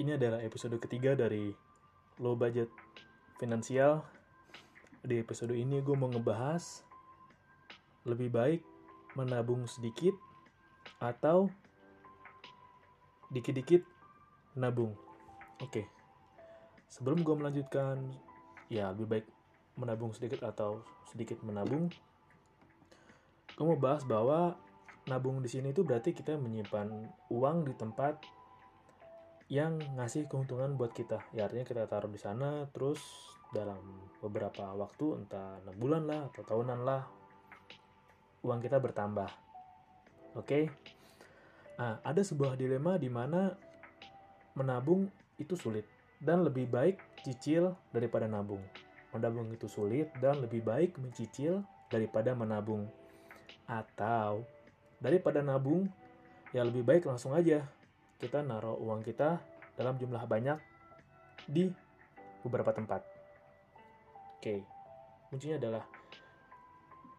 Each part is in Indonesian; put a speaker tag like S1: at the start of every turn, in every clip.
S1: ini adalah episode ketiga dari Low Budget Finansial. Di episode ini gue mau ngebahas lebih baik menabung sedikit atau dikit-dikit nabung. Oke, sebelum gue melanjutkan, ya lebih baik menabung sedikit atau sedikit menabung. Gue mau bahas bahwa nabung di sini itu berarti kita menyimpan uang di tempat yang ngasih keuntungan buat kita. Ya artinya kita taruh di sana terus dalam beberapa waktu entah 6 bulan lah atau tahunan lah uang kita bertambah. Oke. Okay? Nah, ada sebuah dilema di mana menabung itu sulit dan lebih baik cicil daripada nabung. Menabung itu sulit dan lebih baik mencicil daripada menabung. Atau daripada nabung, ya lebih baik langsung aja kita naruh uang kita dalam jumlah banyak di beberapa tempat. Oke, kuncinya adalah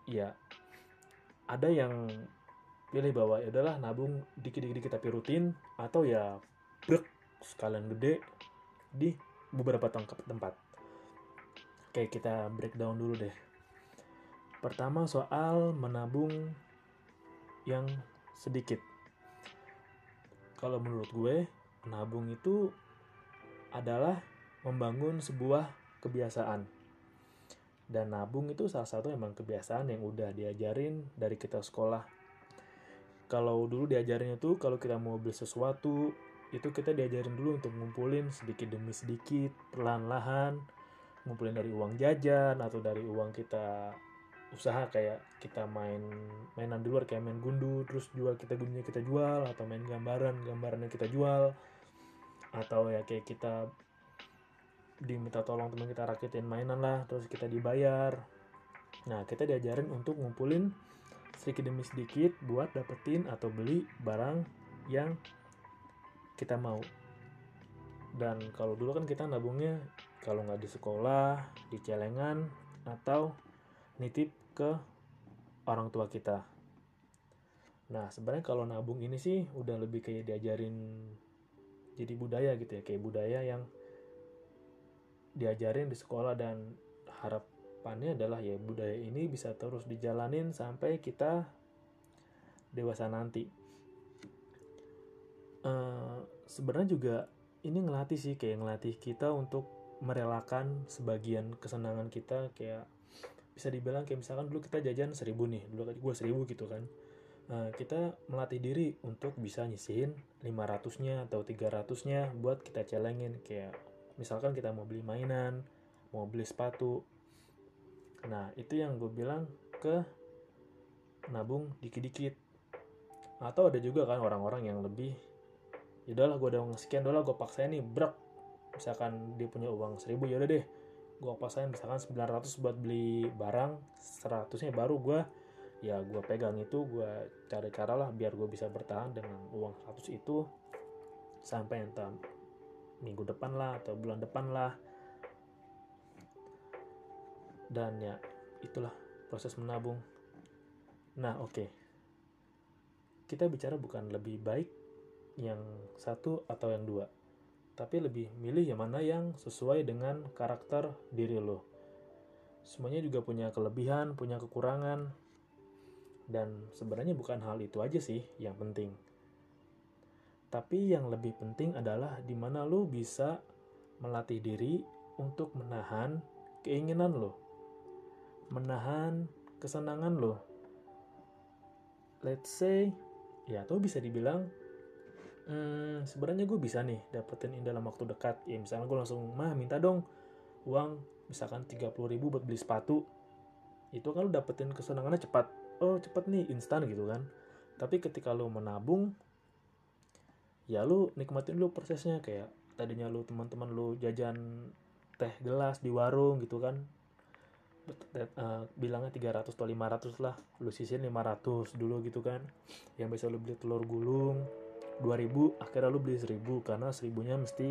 S1: ya ada yang pilih bahwa ya udahlah nabung dikit-dikit tapi rutin atau ya brek sekalian gede di beberapa tempat. Oke, kita breakdown dulu deh. Pertama soal menabung yang sedikit. Kalau menurut gue, menabung itu adalah membangun sebuah kebiasaan. Dan nabung itu salah satu emang kebiasaan yang udah diajarin dari kita sekolah. Kalau dulu diajarin itu kalau kita mau beli sesuatu, itu kita diajarin dulu untuk ngumpulin sedikit demi sedikit, perlahan-lahan, ngumpulin dari uang jajan atau dari uang kita usaha kayak kita main mainan di luar kayak main gundu terus jual kita gundunya kita jual atau main gambaran gambarannya kita jual atau ya kayak kita diminta tolong teman kita rakitin mainan lah terus kita dibayar. Nah kita diajarin untuk ngumpulin sedikit demi sedikit buat dapetin atau beli barang yang kita mau. Dan kalau dulu kan kita nabungnya kalau nggak di sekolah di celengan atau nitip ke orang tua kita. Nah sebenarnya kalau nabung ini sih udah lebih kayak diajarin jadi budaya gitu ya kayak budaya yang diajarin di sekolah dan harapannya adalah ya budaya ini bisa terus dijalanin sampai kita dewasa nanti. Uh, sebenarnya juga ini ngelatih sih kayak ngelatih kita untuk merelakan sebagian kesenangan kita kayak bisa dibilang kayak misalkan dulu kita jajan seribu nih dulu gue seribu gitu kan. Nah, kita melatih diri untuk bisa nyisihin 500 nya atau 300 nya buat kita celengin. Kayak misalkan kita mau beli mainan mau beli sepatu. Nah itu yang gue bilang ke nabung dikit-dikit. Atau ada juga kan orang-orang yang lebih ya udahlah gue udah sekian dolar gue paksain nih brak misalkan dia punya uang seribu ya udah deh gue paksain misalkan 900 buat beli barang 100 nya baru gue ya gue pegang itu gue cari cara lah biar gue bisa bertahan dengan uang 100 itu sampai entah minggu depan lah atau bulan depan lah. Dan ya itulah proses menabung. Nah oke. Okay. kita bicara bukan lebih baik yang satu atau yang dua tapi lebih milih yang mana yang sesuai dengan karakter diri lo. Semuanya juga punya kelebihan, punya kekurangan, dan sebenarnya bukan hal itu aja sih yang penting. tapi yang lebih penting adalah di mana lo bisa melatih diri untuk menahan keinginan lo, menahan kesenangan lo. Let's say, ya tuh bisa dibilang, hmm, sebenarnya gue bisa nih dapetin ini dalam waktu dekat. Ya misalnya gue langsung, mah minta dong uang misalkan 30 ribu buat beli sepatu. Itu kan lo dapetin kesenangannya cepat. Oh cepet nih, instan gitu kan. Tapi ketika lo menabung, ya lo nikmatin dulu prosesnya kayak tadinya lo teman-teman lo jajan teh gelas di warung gitu kan uh, bilangnya 300 atau 500 lah lu sisin 500 dulu gitu kan yang bisa lu beli telur gulung 2000 akhirnya lu beli 1000 karena 1000 nya mesti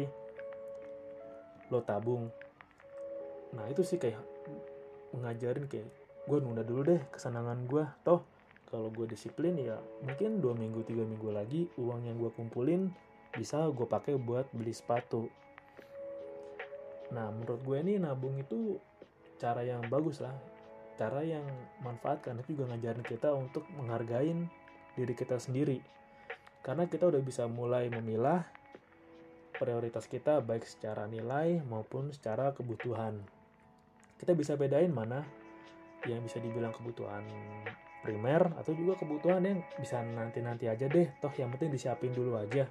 S1: lo tabung. Nah itu sih kayak ngajarin kayak gue nunda dulu deh kesenangan gue toh kalau gue disiplin ya mungkin dua minggu tiga minggu lagi uang yang gue kumpulin bisa gue pakai buat beli sepatu. Nah menurut gue ini nabung itu cara yang bagus lah cara yang manfaat karena itu juga ngajarin kita untuk menghargai diri kita sendiri karena kita udah bisa mulai memilah prioritas kita baik secara nilai maupun secara kebutuhan. Kita bisa bedain mana yang bisa dibilang kebutuhan primer atau juga kebutuhan yang bisa nanti-nanti aja deh. Toh yang penting disiapin dulu aja.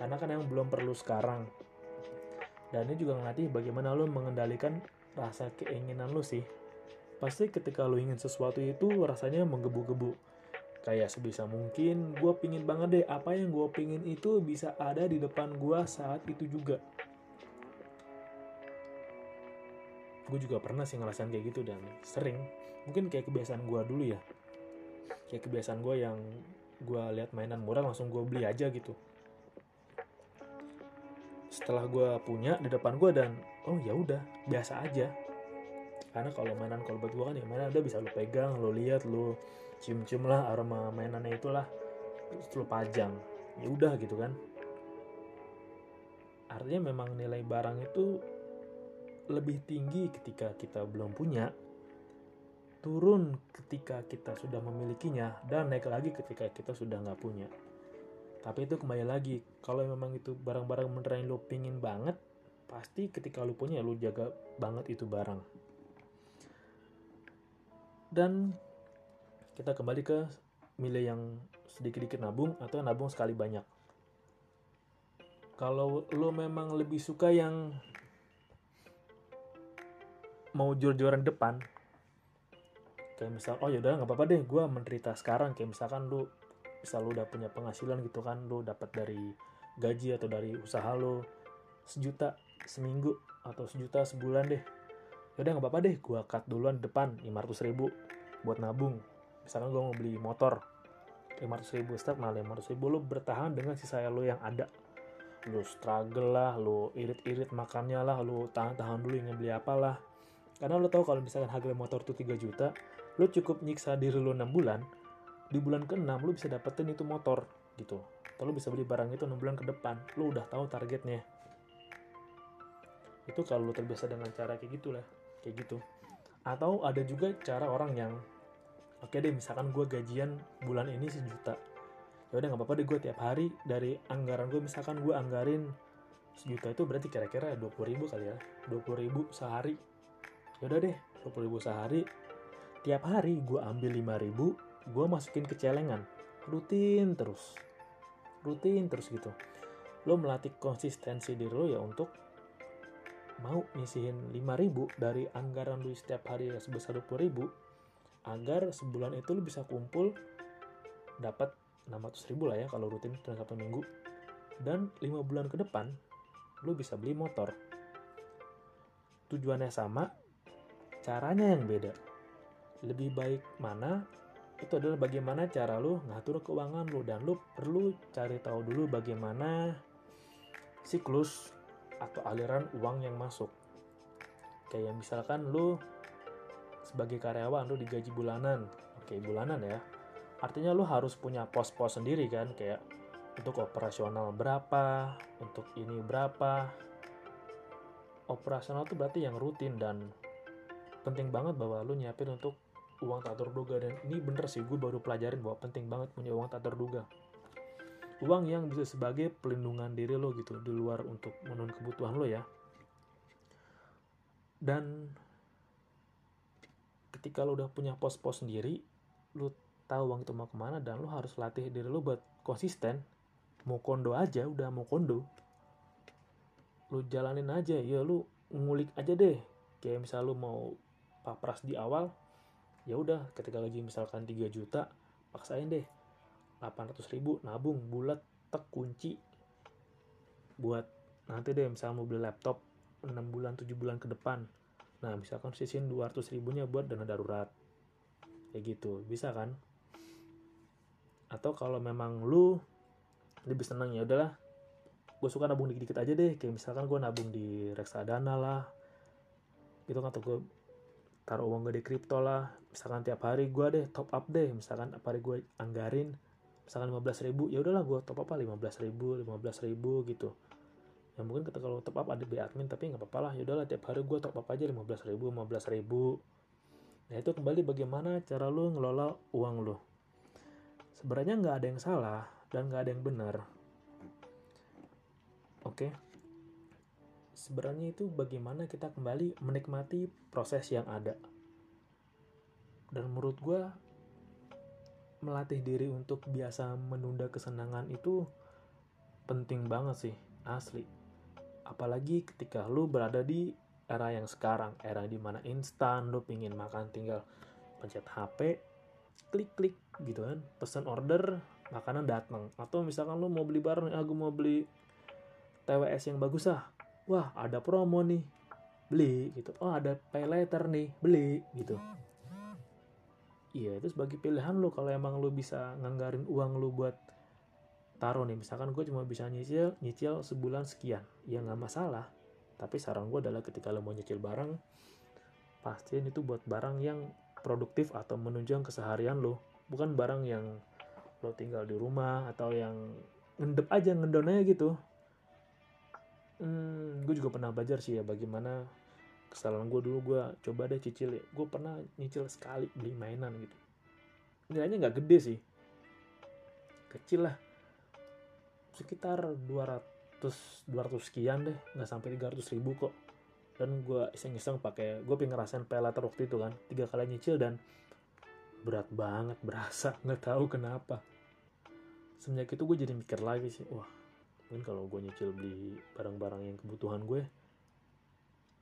S1: Karena kan yang belum perlu sekarang. Dan ini juga ngelatih bagaimana lo mengendalikan rasa keinginan lu sih. Pasti ketika lu ingin sesuatu itu rasanya menggebu-gebu kayak sebisa mungkin gue pingin banget deh apa yang gue pingin itu bisa ada di depan gue saat itu juga. Gue juga pernah sih ngerasain kayak gitu dan sering. Mungkin kayak kebiasaan gue dulu ya. Kayak kebiasaan gue yang gue lihat mainan murah langsung gue beli aja gitu. Setelah gue punya di depan gue dan oh ya udah biasa aja karena kalau mainan kalau buat gue kan ya mainan udah bisa lo pegang lo lihat lo cium-cium lah aroma mainannya itulah. Terus lo pajang ya udah gitu kan. Artinya memang nilai barang itu lebih tinggi ketika kita belum punya turun ketika kita sudah memilikinya dan naik lagi ketika kita sudah nggak punya. Tapi itu kembali lagi kalau memang itu barang-barang beneran lo pingin banget pasti ketika lo punya lo jaga banget itu barang dan kita kembali ke milih yang sedikit-sedikit nabung atau nabung sekali banyak. Kalau lo memang lebih suka yang mau jor-joran depan kayak misal oh yaudah nggak apa-apa deh gue menderita sekarang. Kayak misalkan lu misal lu udah punya penghasilan gitu kan lu dapat dari gaji atau dari usaha lu sejuta seminggu atau sejuta sebulan deh yaudah nggak apa-apa deh gua cut duluan depan 500 ribu buat nabung. Misalkan gua mau beli motor 500 ribu start nah 500 ribu. Lu bertahan dengan sisa lu yang ada. Lu struggle lah lu irit-irit makannya lah lu tahan-tahan dulu ingin beli apalah karena lu tahu kalau misalkan harga motor tuh 3 juta lu cukup nyiksa diri lu 6 bulan di bulan ke-6 lu bisa dapetin itu motor gitu. Atau lu bisa beli barang itu 6 bulan ke depan lu udah tahu targetnya. Itu kalau lu terbiasa dengan cara kayak gitulah kayak gitu. Atau ada juga cara orang yang oke okay deh misalkan gue gajian bulan ini sejuta. Ya udah nggak apa-apa deh gue tiap hari dari anggaran gue misalkan gue anggarin sejuta itu berarti kira-kira 20 ribu kali ya. 20 ribu sehari. Ya udah deh 20 ribu sehari. Tiap hari gue ambil 5 ribu gue masukin ke celengan. Rutin terus. Rutin terus gitu. Lo melatih konsistensi diri lo ya untuk mau nyisihin 5000 dari anggaran lo setiap hari sebesar 20000 agar sebulan itu lo bisa kumpul dapat 600 ribu lah ya kalau rutin dalam satu minggu. Dan 5 bulan ke depan lo bisa beli motor. Tujuannya sama caranya yang beda. Lebih baik mana itu adalah bagaimana cara lu ngatur keuangan lu dan lu perlu cari tahu dulu bagaimana siklus atau aliran uang yang masuk. Kayak misalkan lu sebagai karyawan lu digaji bulanan. Oke, bulanan ya. Artinya lu harus punya pos-pos sendiri kan kayak untuk operasional berapa, untuk ini berapa. Operasional itu berarti yang rutin dan penting banget bahwa lu nyiapin untuk uang tak terduga dan ini bener sih gue baru pelajarin bahwa penting banget punya uang tak terduga uang yang bisa sebagai pelindungan diri lo gitu di luar untuk memenuhi kebutuhan lo ya. Dan ketika lo udah punya pos-pos sendiri lo tahu uang itu mau ke mana dan lo harus latih diri lo buat konsisten. Mau kondo aja udah mau kondo. Lo jalanin aja ya lo ngulik aja deh. Kayak misal lo mau papras di awal ya udah ketika gaji misalkan 3 juta paksain deh 800 ribu nabung bulat tek kunci. Buat nanti deh misalnya mau beli laptop 6 bulan 7 bulan ke depan. Nah misalkan sisin 200 ribunya buat dana darurat. Kayak gitu bisa kan? Atau kalau memang lu lebih senang ya udahlah gue suka nabung dikit-dikit aja deh. Kayak misalkan gue nabung di reksadana lah. Gitu kan atau gue taruh uang gue di kripto lah. Misalkan tiap hari gue deh top up deh. Misalkan tiap hari gue anggarin misalkan 15 ribu ya udahlah gue top up apa 15 ribu 15 ribu gitu. Ya mungkin ketika kalau top up ada di admin tapi nggak apa-apa lah ya udahlah tiap hari gue top up aja 15 ribu 15 ribu. Nah itu kembali bagaimana cara lu ngelola uang lu. Sebenarnya nggak ada yang salah dan nggak ada yang benar. Oke? Sebenarnya itu bagaimana kita kembali menikmati proses yang ada. Dan menurut gue melatih diri untuk biasa menunda kesenangan itu penting banget sih, asli. Apalagi ketika lu berada di era yang sekarang, era di mana instan, lu pingin makan tinggal pencet HP, klik-klik gitu kan, pesan order, makanan datang. Atau misalkan lu mau beli barang, ah mau beli TWS yang bagus ah, wah ada promo nih, beli gitu. Oh ada pay later nih, beli gitu iya itu sebagai pilihan lo kalau emang lo bisa nganggarin uang lo buat taruh nih. Misalkan gue cuma bisa nyicil nyicil sebulan sekian. Ya nggak masalah. Tapi saran gue adalah ketika lo mau nyicil barang pastiin itu buat barang yang produktif atau menunjang keseharian lo bukan barang yang lo tinggal di rumah atau yang ngendep aja ngendon aja gitu. Hmm, gue juga pernah belajar sih ya bagaimana kesalahan gue dulu gue coba deh cicil ya. Gue pernah nyicil sekali beli mainan gitu. Nilainya nggak gede sih. Kecil lah. Sekitar 200 200 sekian deh. Nggak sampai 300 ribu kok. Dan gue iseng-iseng pakai gue pengen ngerasain pelater waktu itu kan. Tiga kali nyicil dan berat banget berasa. Nggak tahu kenapa. Semenjak itu gue jadi mikir lagi sih wah mungkin kalau gue nyicil beli barang-barang yang kebutuhan gue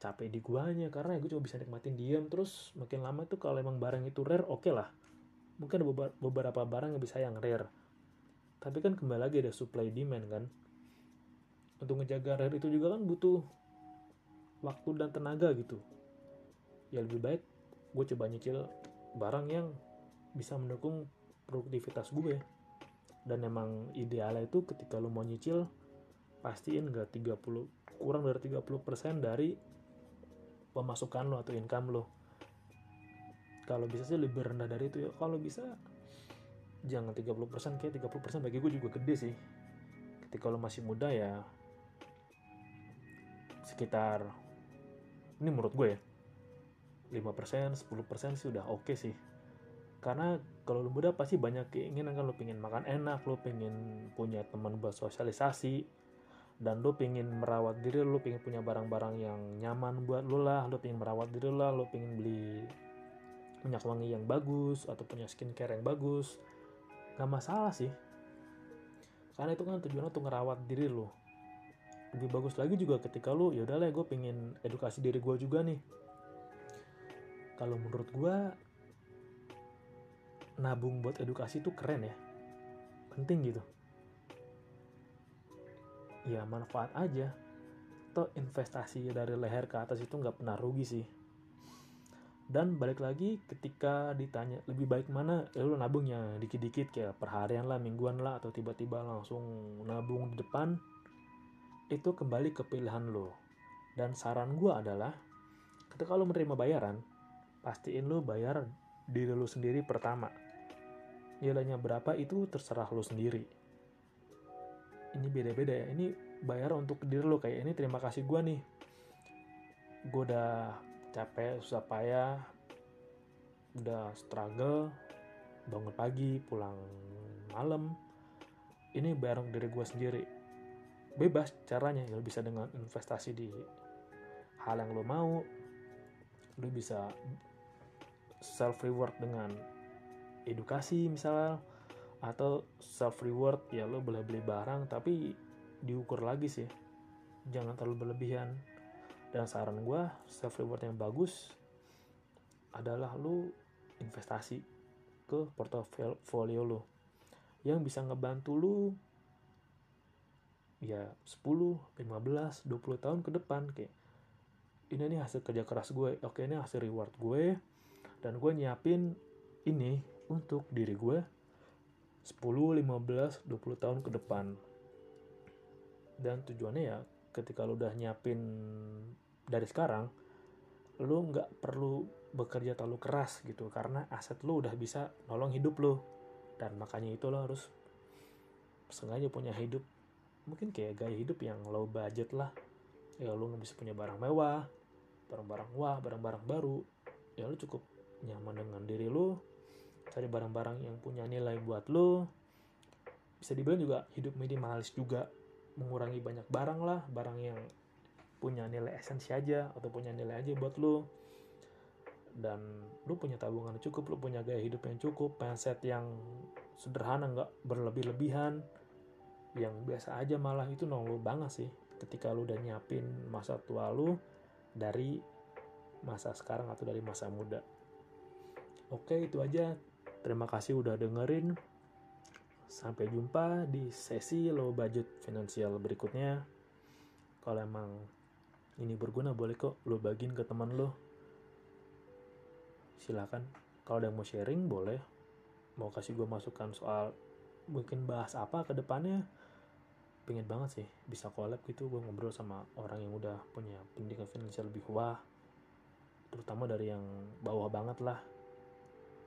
S1: capek di guanya karena gue cuma bisa nikmatin diam terus makin lama tuh kalau emang barang itu rare oke okay lah. Mungkin ada beberapa barang yang bisa yang rare. Tapi kan kembali lagi ada supply demand kan. Untuk ngejaga rare itu juga kan butuh waktu dan tenaga gitu. Ya lebih baik gue coba nyicil barang yang bisa mendukung produktivitas gue. Dan emang idealnya itu ketika lo mau nyicil pastiin gak 30 kurang dari 30% dari pemasukan lo atau income lo. Kalau bisa sih lebih rendah dari itu ya. Kalau bisa jangan 30% kayak 30% bagi gue juga gede sih. Ketika lo masih muda ya sekitar ini menurut gue ya 5% 10% sih udah oke okay sih. Karena kalau lo muda pasti banyak keinginan kan lo pengen makan enak lo pengen punya teman buat sosialisasi dan lo pengen merawat diri lo pengen punya barang-barang yang nyaman buat lo lah. Lo pengen merawat diri lah lo pengen beli minyak wangi yang bagus atau punya skincare yang bagus. Gak masalah sih. Karena itu kan tujuannya untuk ngerawat diri lo lebih bagus lagi juga ketika lo ya udahlah gue pengen edukasi diri gue juga nih. Kalau menurut gue nabung buat edukasi itu keren ya. Penting gitu ya manfaat aja. Atau investasi dari leher ke atas itu nggak pernah rugi sih. Dan balik lagi ketika ditanya lebih baik mana? Ya lu nabungnya dikit-dikit kayak perharian lah mingguan lah atau tiba-tiba langsung nabung di depan itu kembali ke pilihan lo dan saran gue adalah ketika lo menerima bayaran pastiin lo bayar diri lo sendiri pertama. Nilainya berapa itu terserah lo sendiri ini beda-beda ya. Ini bayar untuk diri lo kayak ini terima kasih gue nih. Gue udah capek susah payah udah struggle bangun pagi pulang malam. Ini bareng diri gue sendiri. Bebas caranya ya lo bisa dengan investasi di hal yang lo mau. Lo bisa self reward dengan edukasi misalnya atau self reward ya lo boleh beli barang tapi diukur lagi sih. Jangan terlalu berlebihan. Dan saran gue self reward yang bagus adalah lo investasi ke portofolio lo. Yang bisa ngebantu lo ya 10, 15, 20 tahun ke depan kayak ini nih hasil kerja keras gue oke ini hasil reward gue dan gue nyiapin ini untuk diri gue 10, 15, 20 tahun ke depan. Dan tujuannya ya ketika lu udah nyiapin dari sekarang lu nggak perlu bekerja terlalu keras gitu karena aset lu udah bisa nolong hidup lu. Dan makanya itu lo harus sengaja punya hidup mungkin kayak gaya hidup yang low budget lah. Ya lu nggak bisa punya barang mewah barang-barang wah barang-barang baru. Ya lu cukup nyaman dengan diri lu cari barang-barang yang punya nilai buat lu. Bisa dibilang juga hidup minimalis juga. Mengurangi banyak barang lah barang yang punya nilai esensi aja atau punya nilai aja buat lu. Dan lu punya tabungan cukup lu punya gaya hidup yang cukup mindset yang sederhana nggak berlebih-lebihan. Yang biasa aja malah itu nolong lu banget sih. Ketika lu udah nyiapin masa tua lu dari masa sekarang atau dari masa muda. Oke itu aja terima kasih udah dengerin Sampai jumpa di sesi low budget finansial berikutnya. Kalau emang ini berguna boleh kok lo bagiin ke teman lo. Silakan. Kalau ada yang mau sharing boleh. Mau kasih gue masukan soal mungkin bahas apa ke depannya. Pengen banget sih bisa collab gitu gue ngobrol sama orang yang udah punya pendidikan finansial lebih wah. Terutama dari yang bawah banget lah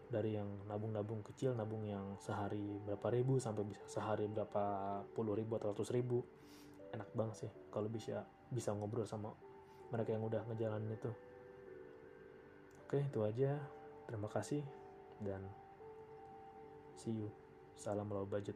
S1: dari yang nabung-nabung kecil nabung yang sehari berapa ribu sampai bisa sehari berapa puluh ribu atau ratus ribu. Enak banget sih kalau bisa bisa ngobrol sama mereka yang udah ngejalanin itu. Oke itu aja. Terima kasih dan see you. Salam low budget